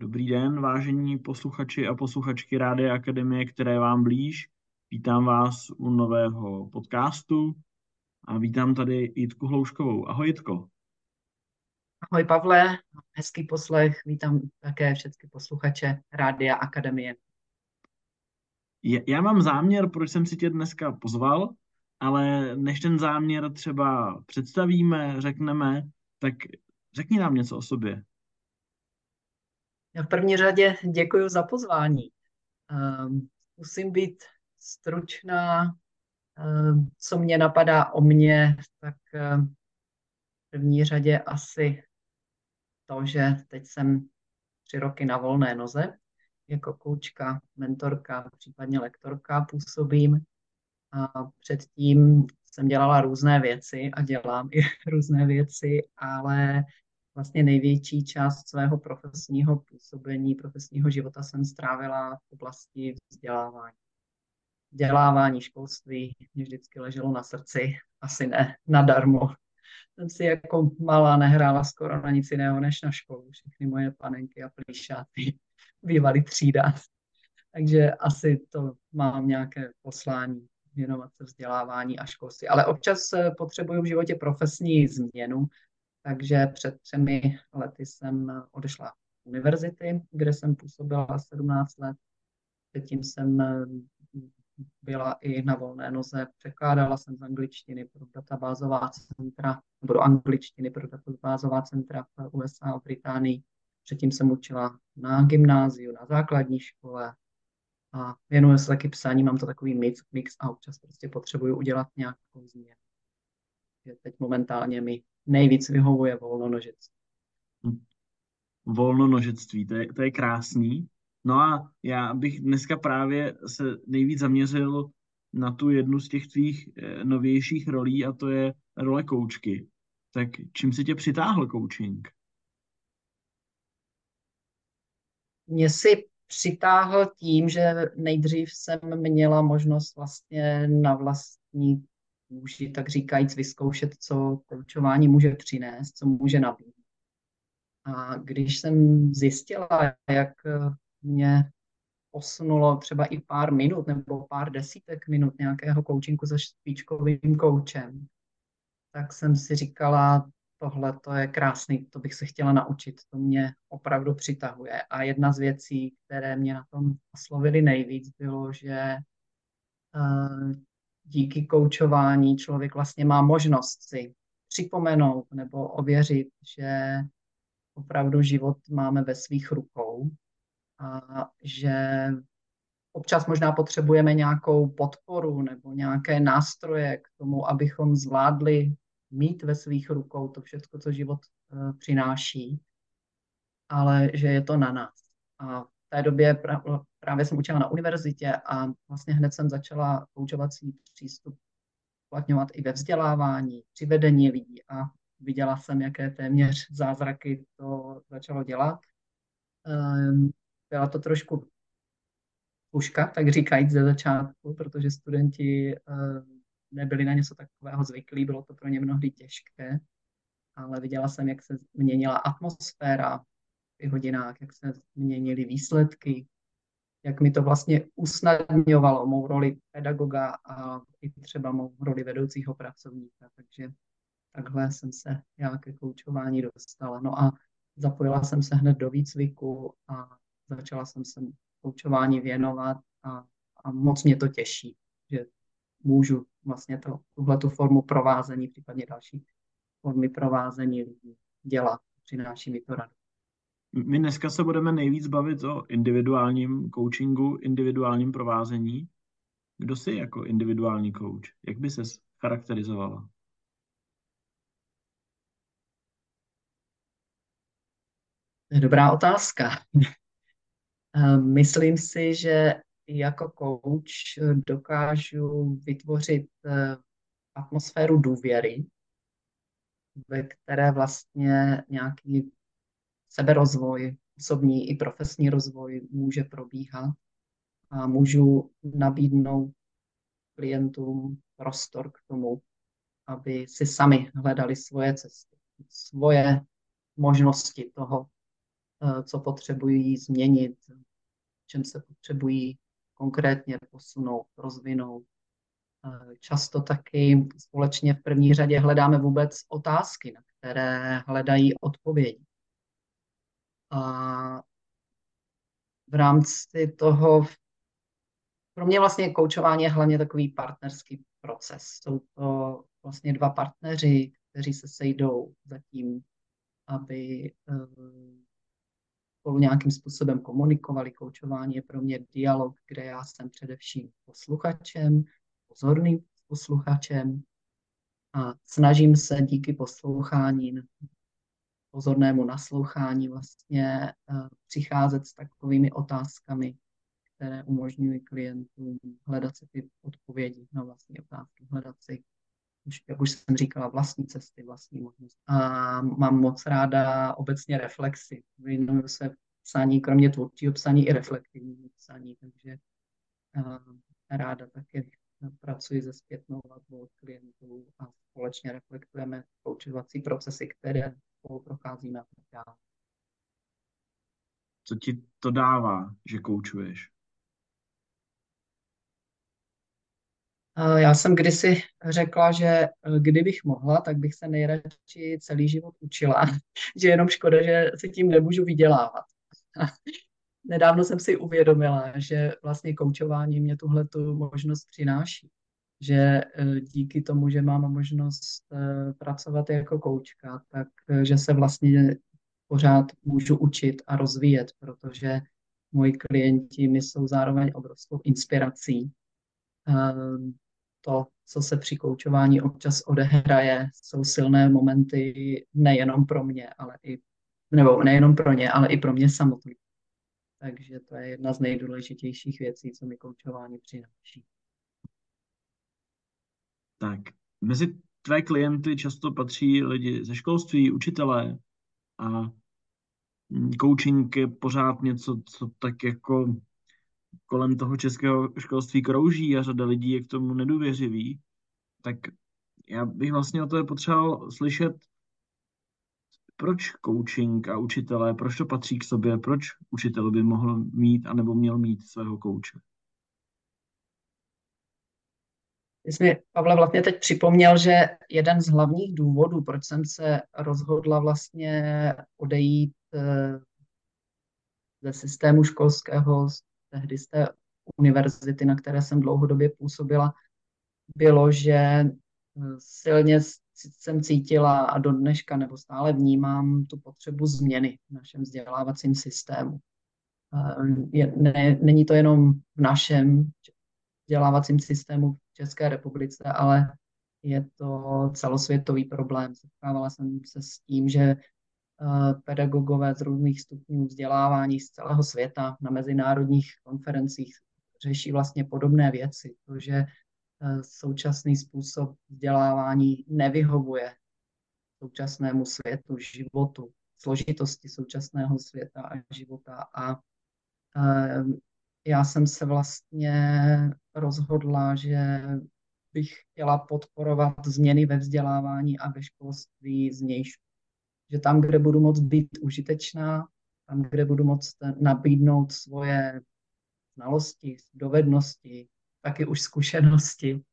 Dobrý den, vážení posluchači a posluchačky Rádia Akademie, které vám blíž. Vítám vás u nového podcastu a vítám tady Jitku Hlouškovou. Ahoj Jitko. Ahoj Pavle, hezký poslech, vítám také všechny posluchače Rádia Akademie. Já mám záměr, proč jsem si tě dneska pozval, ale než ten záměr třeba představíme, řekneme, tak řekni nám něco o sobě. Já v první řadě děkuji za pozvání. Um, musím být stručná. Um, co mě napadá o mně, tak um, v první řadě asi to, že teď jsem tři roky na volné noze. Jako koučka, mentorka, případně lektorka působím. A předtím jsem dělala různé věci a dělám i různé věci, ale vlastně největší část svého profesního působení, profesního života jsem strávila v oblasti vzdělávání. Vzdělávání, školství mě vždycky leželo na srdci, asi ne nadarmo. Jsem si jako malá nehrála skoro na nic jiného než na školu. Všechny moje panenky a plíšáty bývaly třída. Takže asi to mám nějaké poslání věnovat se vzdělávání a školství. Ale občas eh, potřebuju v životě profesní změnu, takže před třemi lety jsem odešla z univerzity, kde jsem působila 17 let. Předtím jsem eh, byla i na volné noze, překládala jsem z angličtiny pro databázová centra, nebo do angličtiny pro databázová centra v USA a Británii. Předtím jsem učila na gymnáziu, na základní škole a věnuju se taky psání, mám to takový mix, mix a občas prostě potřebuju udělat nějakou změnu. Teď momentálně mi nejvíc vyhovuje volnonožectví. Hm. Volnonožectví, to je, to je krásný. No a já bych dneska právě se nejvíc zaměřil na tu jednu z těch tvých eh, novějších rolí a to je role koučky. Tak čím si tě přitáhl coaching? Mě si přitáhl tím, že nejdřív jsem měla možnost vlastně na vlastní kůži, tak říkajíc, vyzkoušet, co koučování může přinést, co může nabídnout. A když jsem zjistila, jak mě posunulo třeba i pár minut nebo pár desítek minut nějakého coachingu se špičkovým koučem, tak jsem si říkala, tohle to je krásný, to bych se chtěla naučit, to mě opravdu přitahuje. A jedna z věcí, které mě na tom oslovily nejvíc, bylo, že uh, díky koučování člověk vlastně má možnost si připomenout nebo ověřit, že opravdu život máme ve svých rukou a že občas možná potřebujeme nějakou podporu nebo nějaké nástroje k tomu, abychom zvládli mít ve svých rukou to všechno, co život uh, přináší, ale že je to na nás. A té době právě jsem učila na univerzitě a vlastně hned jsem začala koučovací přístup uplatňovat i ve vzdělávání, při vedení lidí a viděla jsem, jaké téměř zázraky to začalo dělat. Um, byla to trošku puška, tak říkajíc ze začátku, protože studenti um, nebyli na něco takového zvyklí, bylo to pro ně mnohdy těžké, ale viděla jsem, jak se měnila atmosféra hodinách, jak se měnily výsledky, jak mi to vlastně usnadňovalo mou roli pedagoga a i třeba mou roli vedoucího pracovníka. Takže takhle jsem se já ke koučování dostala. No a zapojila jsem se hned do výcviku a začala jsem se koučování věnovat a, a moc mě to těší, že můžu vlastně to, tuhle tu formu provázení, případně další formy provázení lidí dělat. Přináší mi to radost. My dneska se budeme nejvíc bavit o individuálním coachingu, individuálním provázení. Kdo jsi jako individuální coach? Jak by ses charakterizovala? Dobrá otázka. Eh, myslím si, že jako coach dokážu vytvořit eh, atmosféru důvěry, ve které vlastně nějaký seberozvoj, osobní i profesní rozvoj může probíhat a můžu nabídnout klientům prostor k tomu, aby si sami hledali svoje cesty, svoje možnosti toho, co potřebují změnit, čem se potřebují konkrétně posunout, rozvinout. Často taky společně v první řadě hledáme vůbec otázky, na které hledají odpovědi. A v rámci toho, pro mě vlastně koučování je hlavně takový partnerský proces. Jsou to vlastně dva partneři, kteří se sejdou zatím, aby eh, spolu nějakým způsobem komunikovali. Koučování je pro mě dialog, kde já jsem především posluchačem, pozorným posluchačem a snažím se díky poslouchání, pozornému naslouchání vlastně eh, přicházet s takovými otázkami, které umožňují klientům hledat si ty odpovědi na vlastní otázky, hledat si, jak už jsem říkala, vlastní cesty, vlastní možnosti. A mám moc ráda obecně reflexy. Věnuju se psání, kromě tvůrčího psání i reflektivního psání, takže eh, ráda také pracuji se zpětnou vazbou klientů a společně reflektujeme koučovací procesy, které spolu procházíme a tak dále. Co ti to dává, že koučuješ? Já jsem kdysi řekla, že eh, kdybych mohla, tak bych se nejradši celý život učila, že jenom škoda, že se tím nemůžu vydělávat. Nedávno jsem si uvědomila, že vlastně koučování mě tuhle tu možnost přináší. Že eh, díky tomu, že mám možnost eh, pracovat jako koučka, tak že se vlastně pořád můžu učit a rozvíjet, protože moji klienti mi jsou zároveň obrovskou inspirací Ehm, to, co se při koučování občas odehraje, jsou silné momenty nejenom pro mě, ale i, nebo nejenom pro ně, ale i pro mě samotný. Takže to je jedna z nejdůležitějších věcí, co mi koučování přináší. Tak, mezi tvé klienty často patří lidi ze školství, učitelé a coaching je pořád něco, co tak jako kolem toho českého školství krouží a řada lidí je k tomu nedůvěřivý, tak já bych vlastně o to potřeboval slyšet, proč coaching a učitelé, proč to patří k sobě, proč učitel by mohl mít anebo měl mít svého kouče. Ty jsi mi, Pavle, vlastně teď připomněl, že jeden z hlavních důvodů, proč jsem se rozhodla vlastně odejít eh, ze systému školského, tehdy z té univerzity, na které jsem dlouhodobě působila, bylo, že eh, silně jsem cítila a do dneška nebo stále vnímám tu potřebu změny v našem vzdělávacím systému. Eh, je, ne, není to jenom v našem vzdělávacím systému České republice, ale je to celosvětový problém. Setkávala jsem se s tím, že Eh, pedagogové z různých stupňů vzdělávání z celého světa na mezinárodních konferencích řeší vlastně podobné věci. To, že eh, současný způsob vzdělávání nevyhovuje současnému světu, životu, složitosti současného světa a života. A eh, já jsem se vlastně rozhodla, že bych chtěla podporovat změny ve vzdělávání a ve školství z nějšku že tam, kde budu moct být užitečná, tam, kde budu moct nabídnout svoje znalosti, dovednosti, taky už zkušenosti,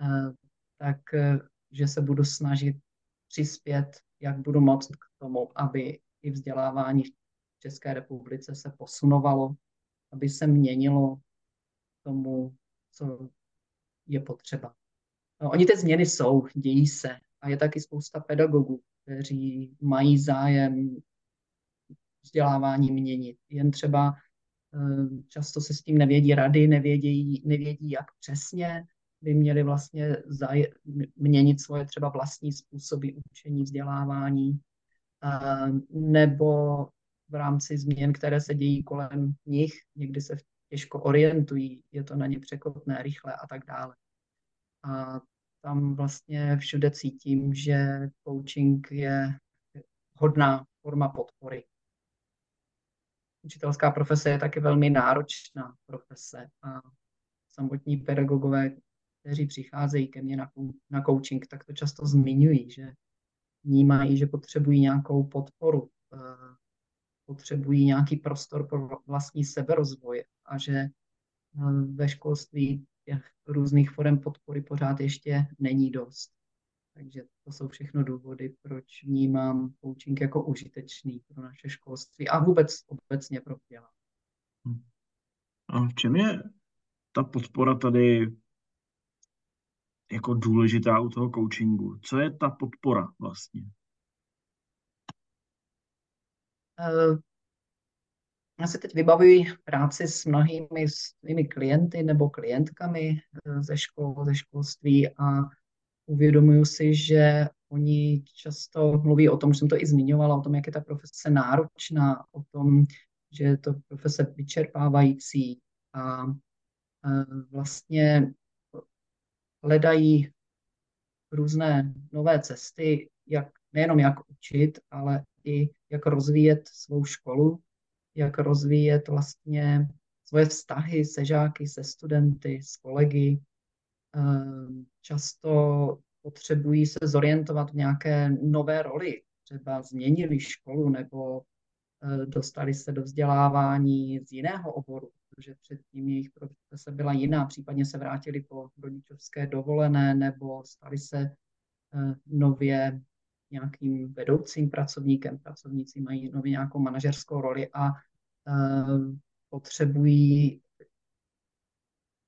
eh, tak eh, že se budu snažit přispět, jak budu moct k tomu, aby i vzdělávání v České republice se posunovalo, aby se měnilo tomu, co je potřeba. No, oni ty změny jsou, dějí se a je taky spousta pedagogů, kteří mají zájem vzdělávání měnit. Jen třeba eh, často se s tím nevědí rady, nevědí, nevědí jak přesně by měli vlastně zaj- měnit svoje třeba vlastní způsoby učení, vzdělávání, eh, nebo v rámci změn, které se dějí kolem nich, někdy se těžko orientují, je to na ně překotné, rychle a tak dále. A tam vlastně všude cítím, že coaching je hodná forma podpory. Učitelská profese je taky velmi náročná profese a samotní pedagogové, kteří přicházejí ke mně na, na coaching, tak to často zmiňují, že vnímají, že potřebují nějakou podporu eh, potřebují nějaký prostor pro vlastní seberozvoj a že eh, ve školství těch různých forem podpory pořád ještě není dost. Takže to jsou všechno důvody, proč vnímám coaching jako užitečný pro naše školství a vůbec obecně pro vzdělání. A v čem je ta podpora tady jako důležitá u toho coachingu? Co je ta podpora vlastně? Uh, já si teď vybavuji práci s mnohými svými klienty nebo klientkami eh, ze škol, ze školství a uvědomuju si, že oni často mluví o tom, že jsem to i zmiňovala, o tom, jak je ta profese náročná, o tom, že je to profese vyčerpávající a vlastně hledají různé nové cesty, jak, nejenom jak učit, ale i jak rozvíjet svou školu, jak rozvíjet vlastně svoje vztahy se žáky, se studenty, s kolegy. Často potřebují se zorientovat v nějaké nové roli, třeba změnili školu nebo Eh, dostali se do vzdělávání z jiného oboru, protože předtím jejich profese byla jiná, případně se vrátili po rodičovské dovolené nebo stali se eh, nově nějakým vedoucím pracovníkem. Pracovníci mají nově nějakou manažerskou roli a eh, potřebují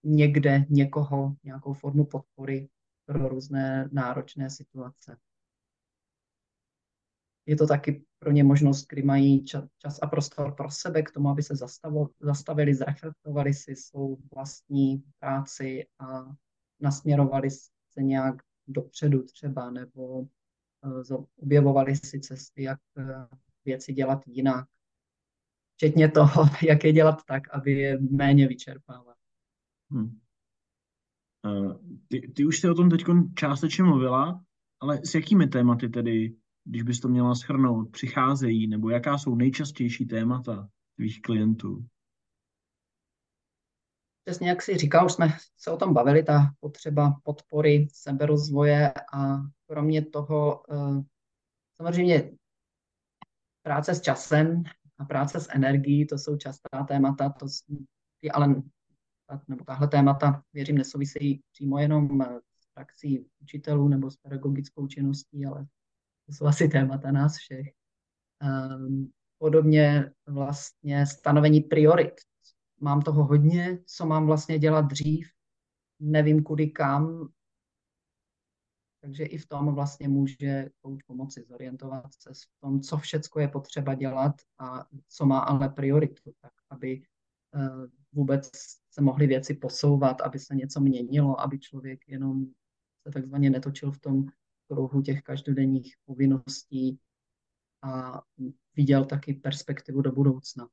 někde někoho, nějakou formu podpory pro různé náročné situace je to taky pro ně možnost, kdy mají čas a prostor pro sebe k tomu, aby se zastavili, zreflektovali si svou vlastní práci a nasměrovali se nějak dopředu třeba, nebo objevovali si cesty, jak eh, věci dělat jinak. Včetně toho, jak je dělat tak, aby je méně vyčerpávat. Hmm. Uh, ty, ty už jsi o tom teď částečně mluvila, ale s jakými tématy tedy když bys to měla schrnout, přicházejí, nebo jaká jsou nejčastější témata tvých klientů? Přesně jak si říkal, už jsme se o tom bavili, ta potřeba podpory seberozvoje a kromě toho eh, samozřejmě práce s časem a práce s energií, to jsou častá témata, to je ale nebo tahle témata, věřím, nesouvisejí přímo jenom s praxí učitelů nebo s pedagogickou činností, ale to jsou asi témata nás všech. Um, podobně vlastně stanovení priorit. Mám toho hodně, co mám vlastně dělat dřív, nevím kudy kam, takže i v tom vlastně může coach pomoci zorientovat se v tom, co všecko je potřeba dělat a co má ale prioritu, tak aby uh, vůbec se mohly věci posouvat, aby se něco měnilo, aby člověk jenom se takzvaně netočil v tom kruhu těch každodenních povinností a viděl taky perspektivu do budoucna.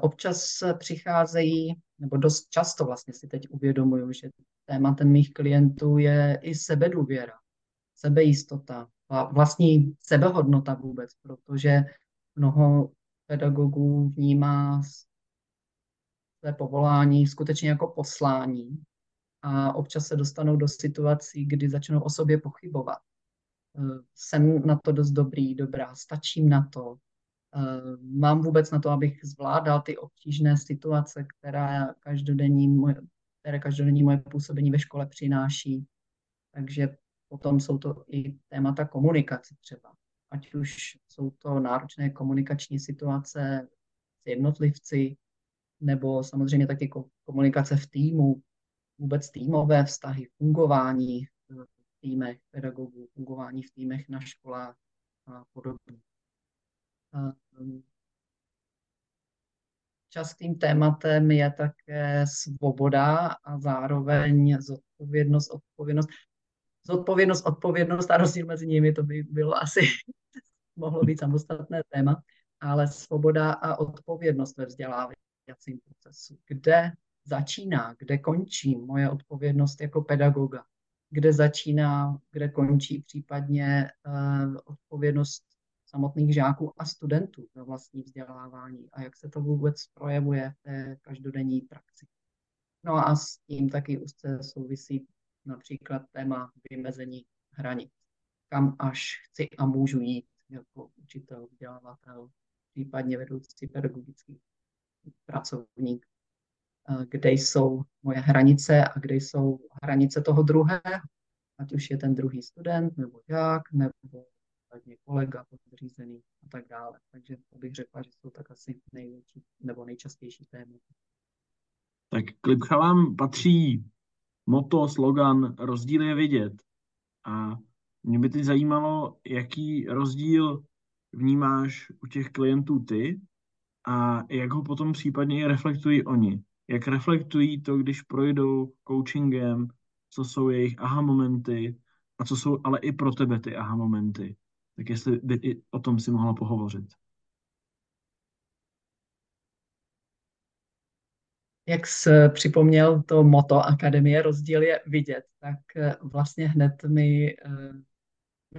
Občas přicházejí, nebo dost často vlastně si teď uvědomuju, že tématem mých klientů je i sebedůvěra, sebejistota, vlastní sebehodnota vůbec, protože mnoho pedagogů vnímá své povolání skutečně jako poslání a občas se dostanou do situací, kdy začnou o sobě pochybovat. Eh, jsem na to dost dobrý, dobrá, stačím na to, eh, mám vůbec na to, abych zvládal ty obtížné situace, která každodenní moje, které každodenní moje působení ve škole přináší. Takže potom jsou to i témata komunikace třeba. Ať už jsou to náročné komunikační situace s jednotlivci, nebo samozřejmě taky komunikace v týmu, vůbec týmové vztahy, fungování v týmech pedagogů, fungování v týmech na školách a podobně. Um, častým tématem je také svoboda a zároveň zodpovědnost, odpovědnost. Zodpovědnost, odpovědnost a rozdíl mezi nimi, to by bylo asi, mohlo být samostatné téma, ale svoboda a odpovědnost ve vzdělávacím procesu. Kde začíná, kde končí moje odpovědnost jako pedagoga, kde začíná, kde končí případně uh, odpovědnost samotných žáků a studentů ve vlastní vzdělávání a jak se to vůbec projevuje v té každodenní praxi. No a s tím taky úzce souvisí například téma vymezení hranic. Kam až chci a můžu jít jako učitel, vzdělávatel, případně vedoucí pedagogický pracovník, kde jsou moje hranice a kde jsou hranice toho druhého, ať už je ten druhý student, nebo žák, nebo kolega podřízený a tak dále. Takže to bych řekla, že jsou tak asi největší nebo nejčastější témata. Tak Klipcha vám patří moto, slogan, rozdíl je vidět. A mě by teď zajímalo, jaký rozdíl vnímáš u těch klientů ty a jak ho potom případně i reflektují oni. Jak reflektují to, když projdou coachingem, co jsou jejich aha momenty a co jsou ale i pro tebe ty aha momenty. Tak jestli by i o tom si mohla pohovořit. Jak jsi připomněl to moto Akademie rozdíl je vidět, tak eh, vlastně hned mi eh,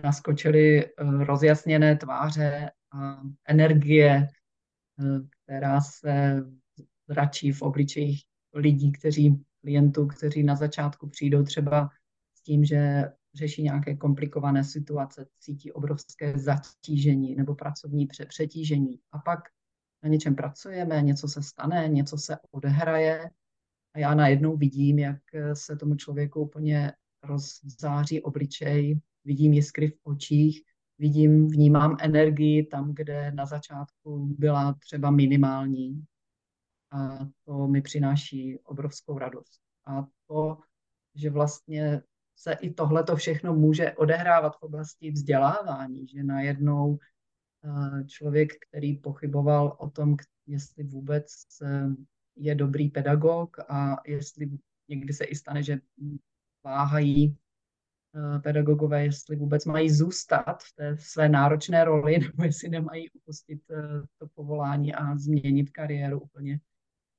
naskočily eh, rozjasněné tváře a energie, která se zračí v obličejích lidí, kteří, klientů, kteří na začátku přijdou třeba s tím, že řeší nějaké komplikované situace, cítí obrovské zatížení nebo pracovní přetížení. A pak na něčem pracujeme, něco se stane, něco se odehraje a já najednou vidím, jak se tomu člověku úplně rozzáří obličej, vidím jiskry v očích, vidím, vnímám energii tam, kde na začátku byla třeba minimální. A to mi přináší obrovskou radost. A to, že vlastně se i tohle to všechno může odehrávat v oblasti vzdělávání, že najednou eh, člověk, který pochyboval o tom, jestli vůbec eh, je dobrý pedagog a jestli někdy se i stane, že váhají eh, pedagogové, jestli vůbec mají zůstat v té své náročné roli, nebo jestli nemají upustit to povolání a změnit kariéru úplně,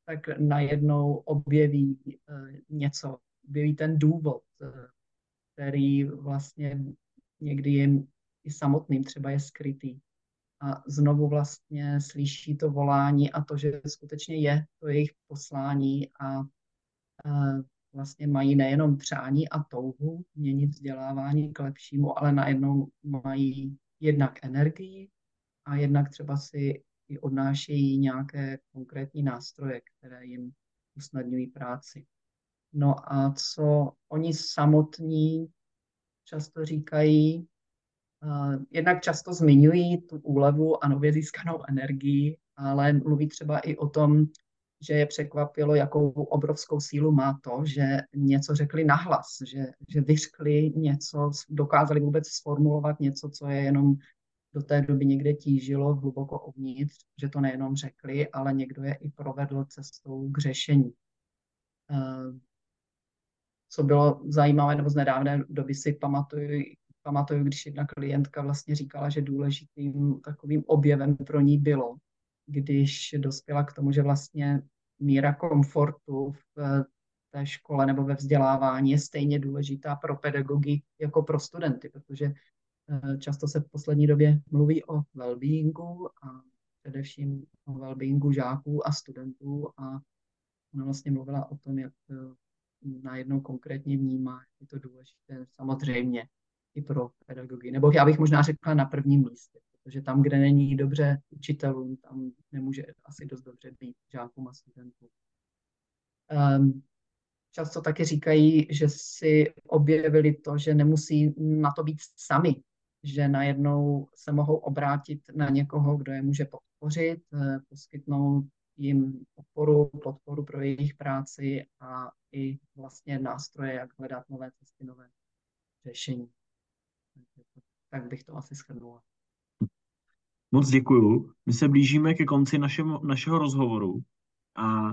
tak najednou objeví něco, objeví ten důvod, který vlastně někdy je i samotným třeba je skrytý. A znovu vlastně slyší to volání a to, že skutečně je to jejich poslání a, a vlastně mají nejenom přání a touhu měnit vzdělávání k lepšímu, ale najednou mají jednak energii a jednak třeba si i odnášejí nějaké konkrétní nástroje, které jim usnadňují práci. No a co oni samotní často říkají, uh, jednak často zmiňují tu úlevu a nově získanou energii, ale mluví třeba i o tom, že je překvapilo, jakou obrovskou sílu má to, že něco řekli nahlas, že, že vyřkli něco, dokázali vůbec sformulovat něco, co je jenom do té doby někde tížilo hluboko uvnitř, že to nejenom řekli, ale někdo je i provedl cestou k řešení. Uh, co bylo zajímavé, nebo z nedávné doby si pamatuju, pamatuju, když jedna klientka vlastně říkala, že důležitým takovým objevem pro ní bylo, když dospěla k tomu, že vlastně míra komfortu v té škole nebo ve vzdělávání je stejně důležitá pro pedagogy jako pro studenty, protože eh, často se v poslední době mluví o well-beingu a především o well-beingu žáků a studentů a ona vlastně mluvila o tom, jak eh, najednou konkrétně vnímá, je to důležité samozřejmě i pro pedagogy. Nebo já bych možná řekla na prvním místě, protože tam, kde není dobře učitelům, tam nemůže asi dost dobře být žákům a studentům. Um, často taky říkají, že si objevili to, že nemusí na to být sami, že najednou se mohou obrátit na někoho, kdo je může podpořit, eh, poskytnout jim podporu, podporu pro jejich práci a i vlastně nástroje, jak hledat nové cesty, nové řešení. Tak bych to asi shrnula. Moc děkuju. My se blížíme ke konci našeho, našeho rozhovoru a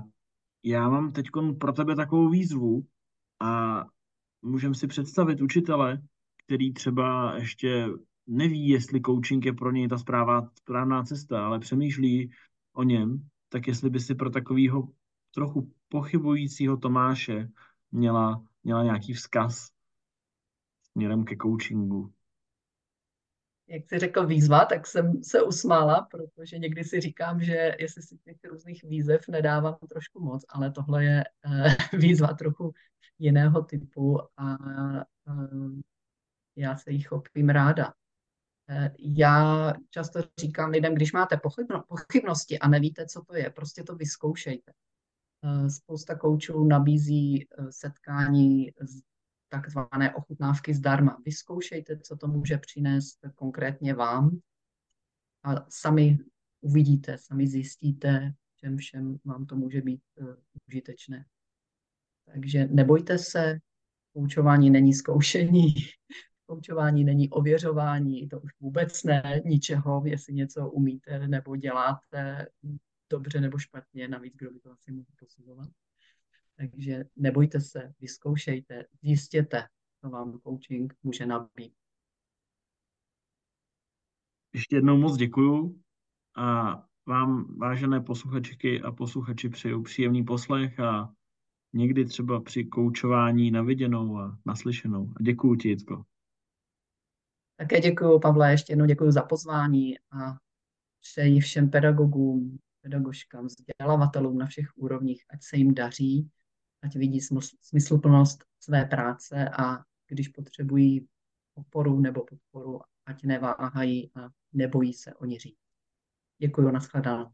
já mám teď pro tebe takovou výzvu a můžeme si představit učitele, který třeba ještě neví, jestli coaching je pro něj ta správná, správná cesta, ale přemýšlí o něm, tak jestli by si pro takového trochu pochybujícího Tomáše měla, měla nějaký vzkaz směrem ke coachingu. Jak jsi řekl výzva, tak jsem se usmála, protože někdy si říkám, že jestli si těch různých výzev nedávám trošku moc, ale tohle je uh, výzva trochu jiného typu a uh, já se jí chopím ráda. Eh, já často říkám lidem, když máte pochybnosti a nevíte, co to je, prostě to vyzkoušejte. Eh, spousta koučů nabízí eh, setkání takzvané ochutnávky zdarma. Vyzkoušejte, co to může přinést konkrétně vám a sami uvidíte, sami zjistíte, čem všem vám to může být užitečné. Takže nebojte se, koučování není zkoušení, Koučování není ověřování, to už vůbec ne, ničeho, jestli něco umíte nebo děláte dobře nebo špatně, navíc kdo by to asi mohl posuzovat. Takže nebojte se, vyzkoušejte, zjistěte, co vám coaching může nabít. Ještě jednou moc děkuju a vám, vážené posluchačky a posluchači, přeju příjemný poslech a někdy třeba při koučování na viděnou a naslyšenou. A děkuju ti, Jitko. Také děkuji, Pavle, ještě jednou děkuji za pozvání a přeji všem pedagogům, pedagožkám, vzdělavatelům na všech úrovních, ať se jim daří, ať vidí smysluplnost své práce a když potřebují oporu nebo podporu, ať neváhají a nebojí se o ní říct. Děkuji, nashledanou.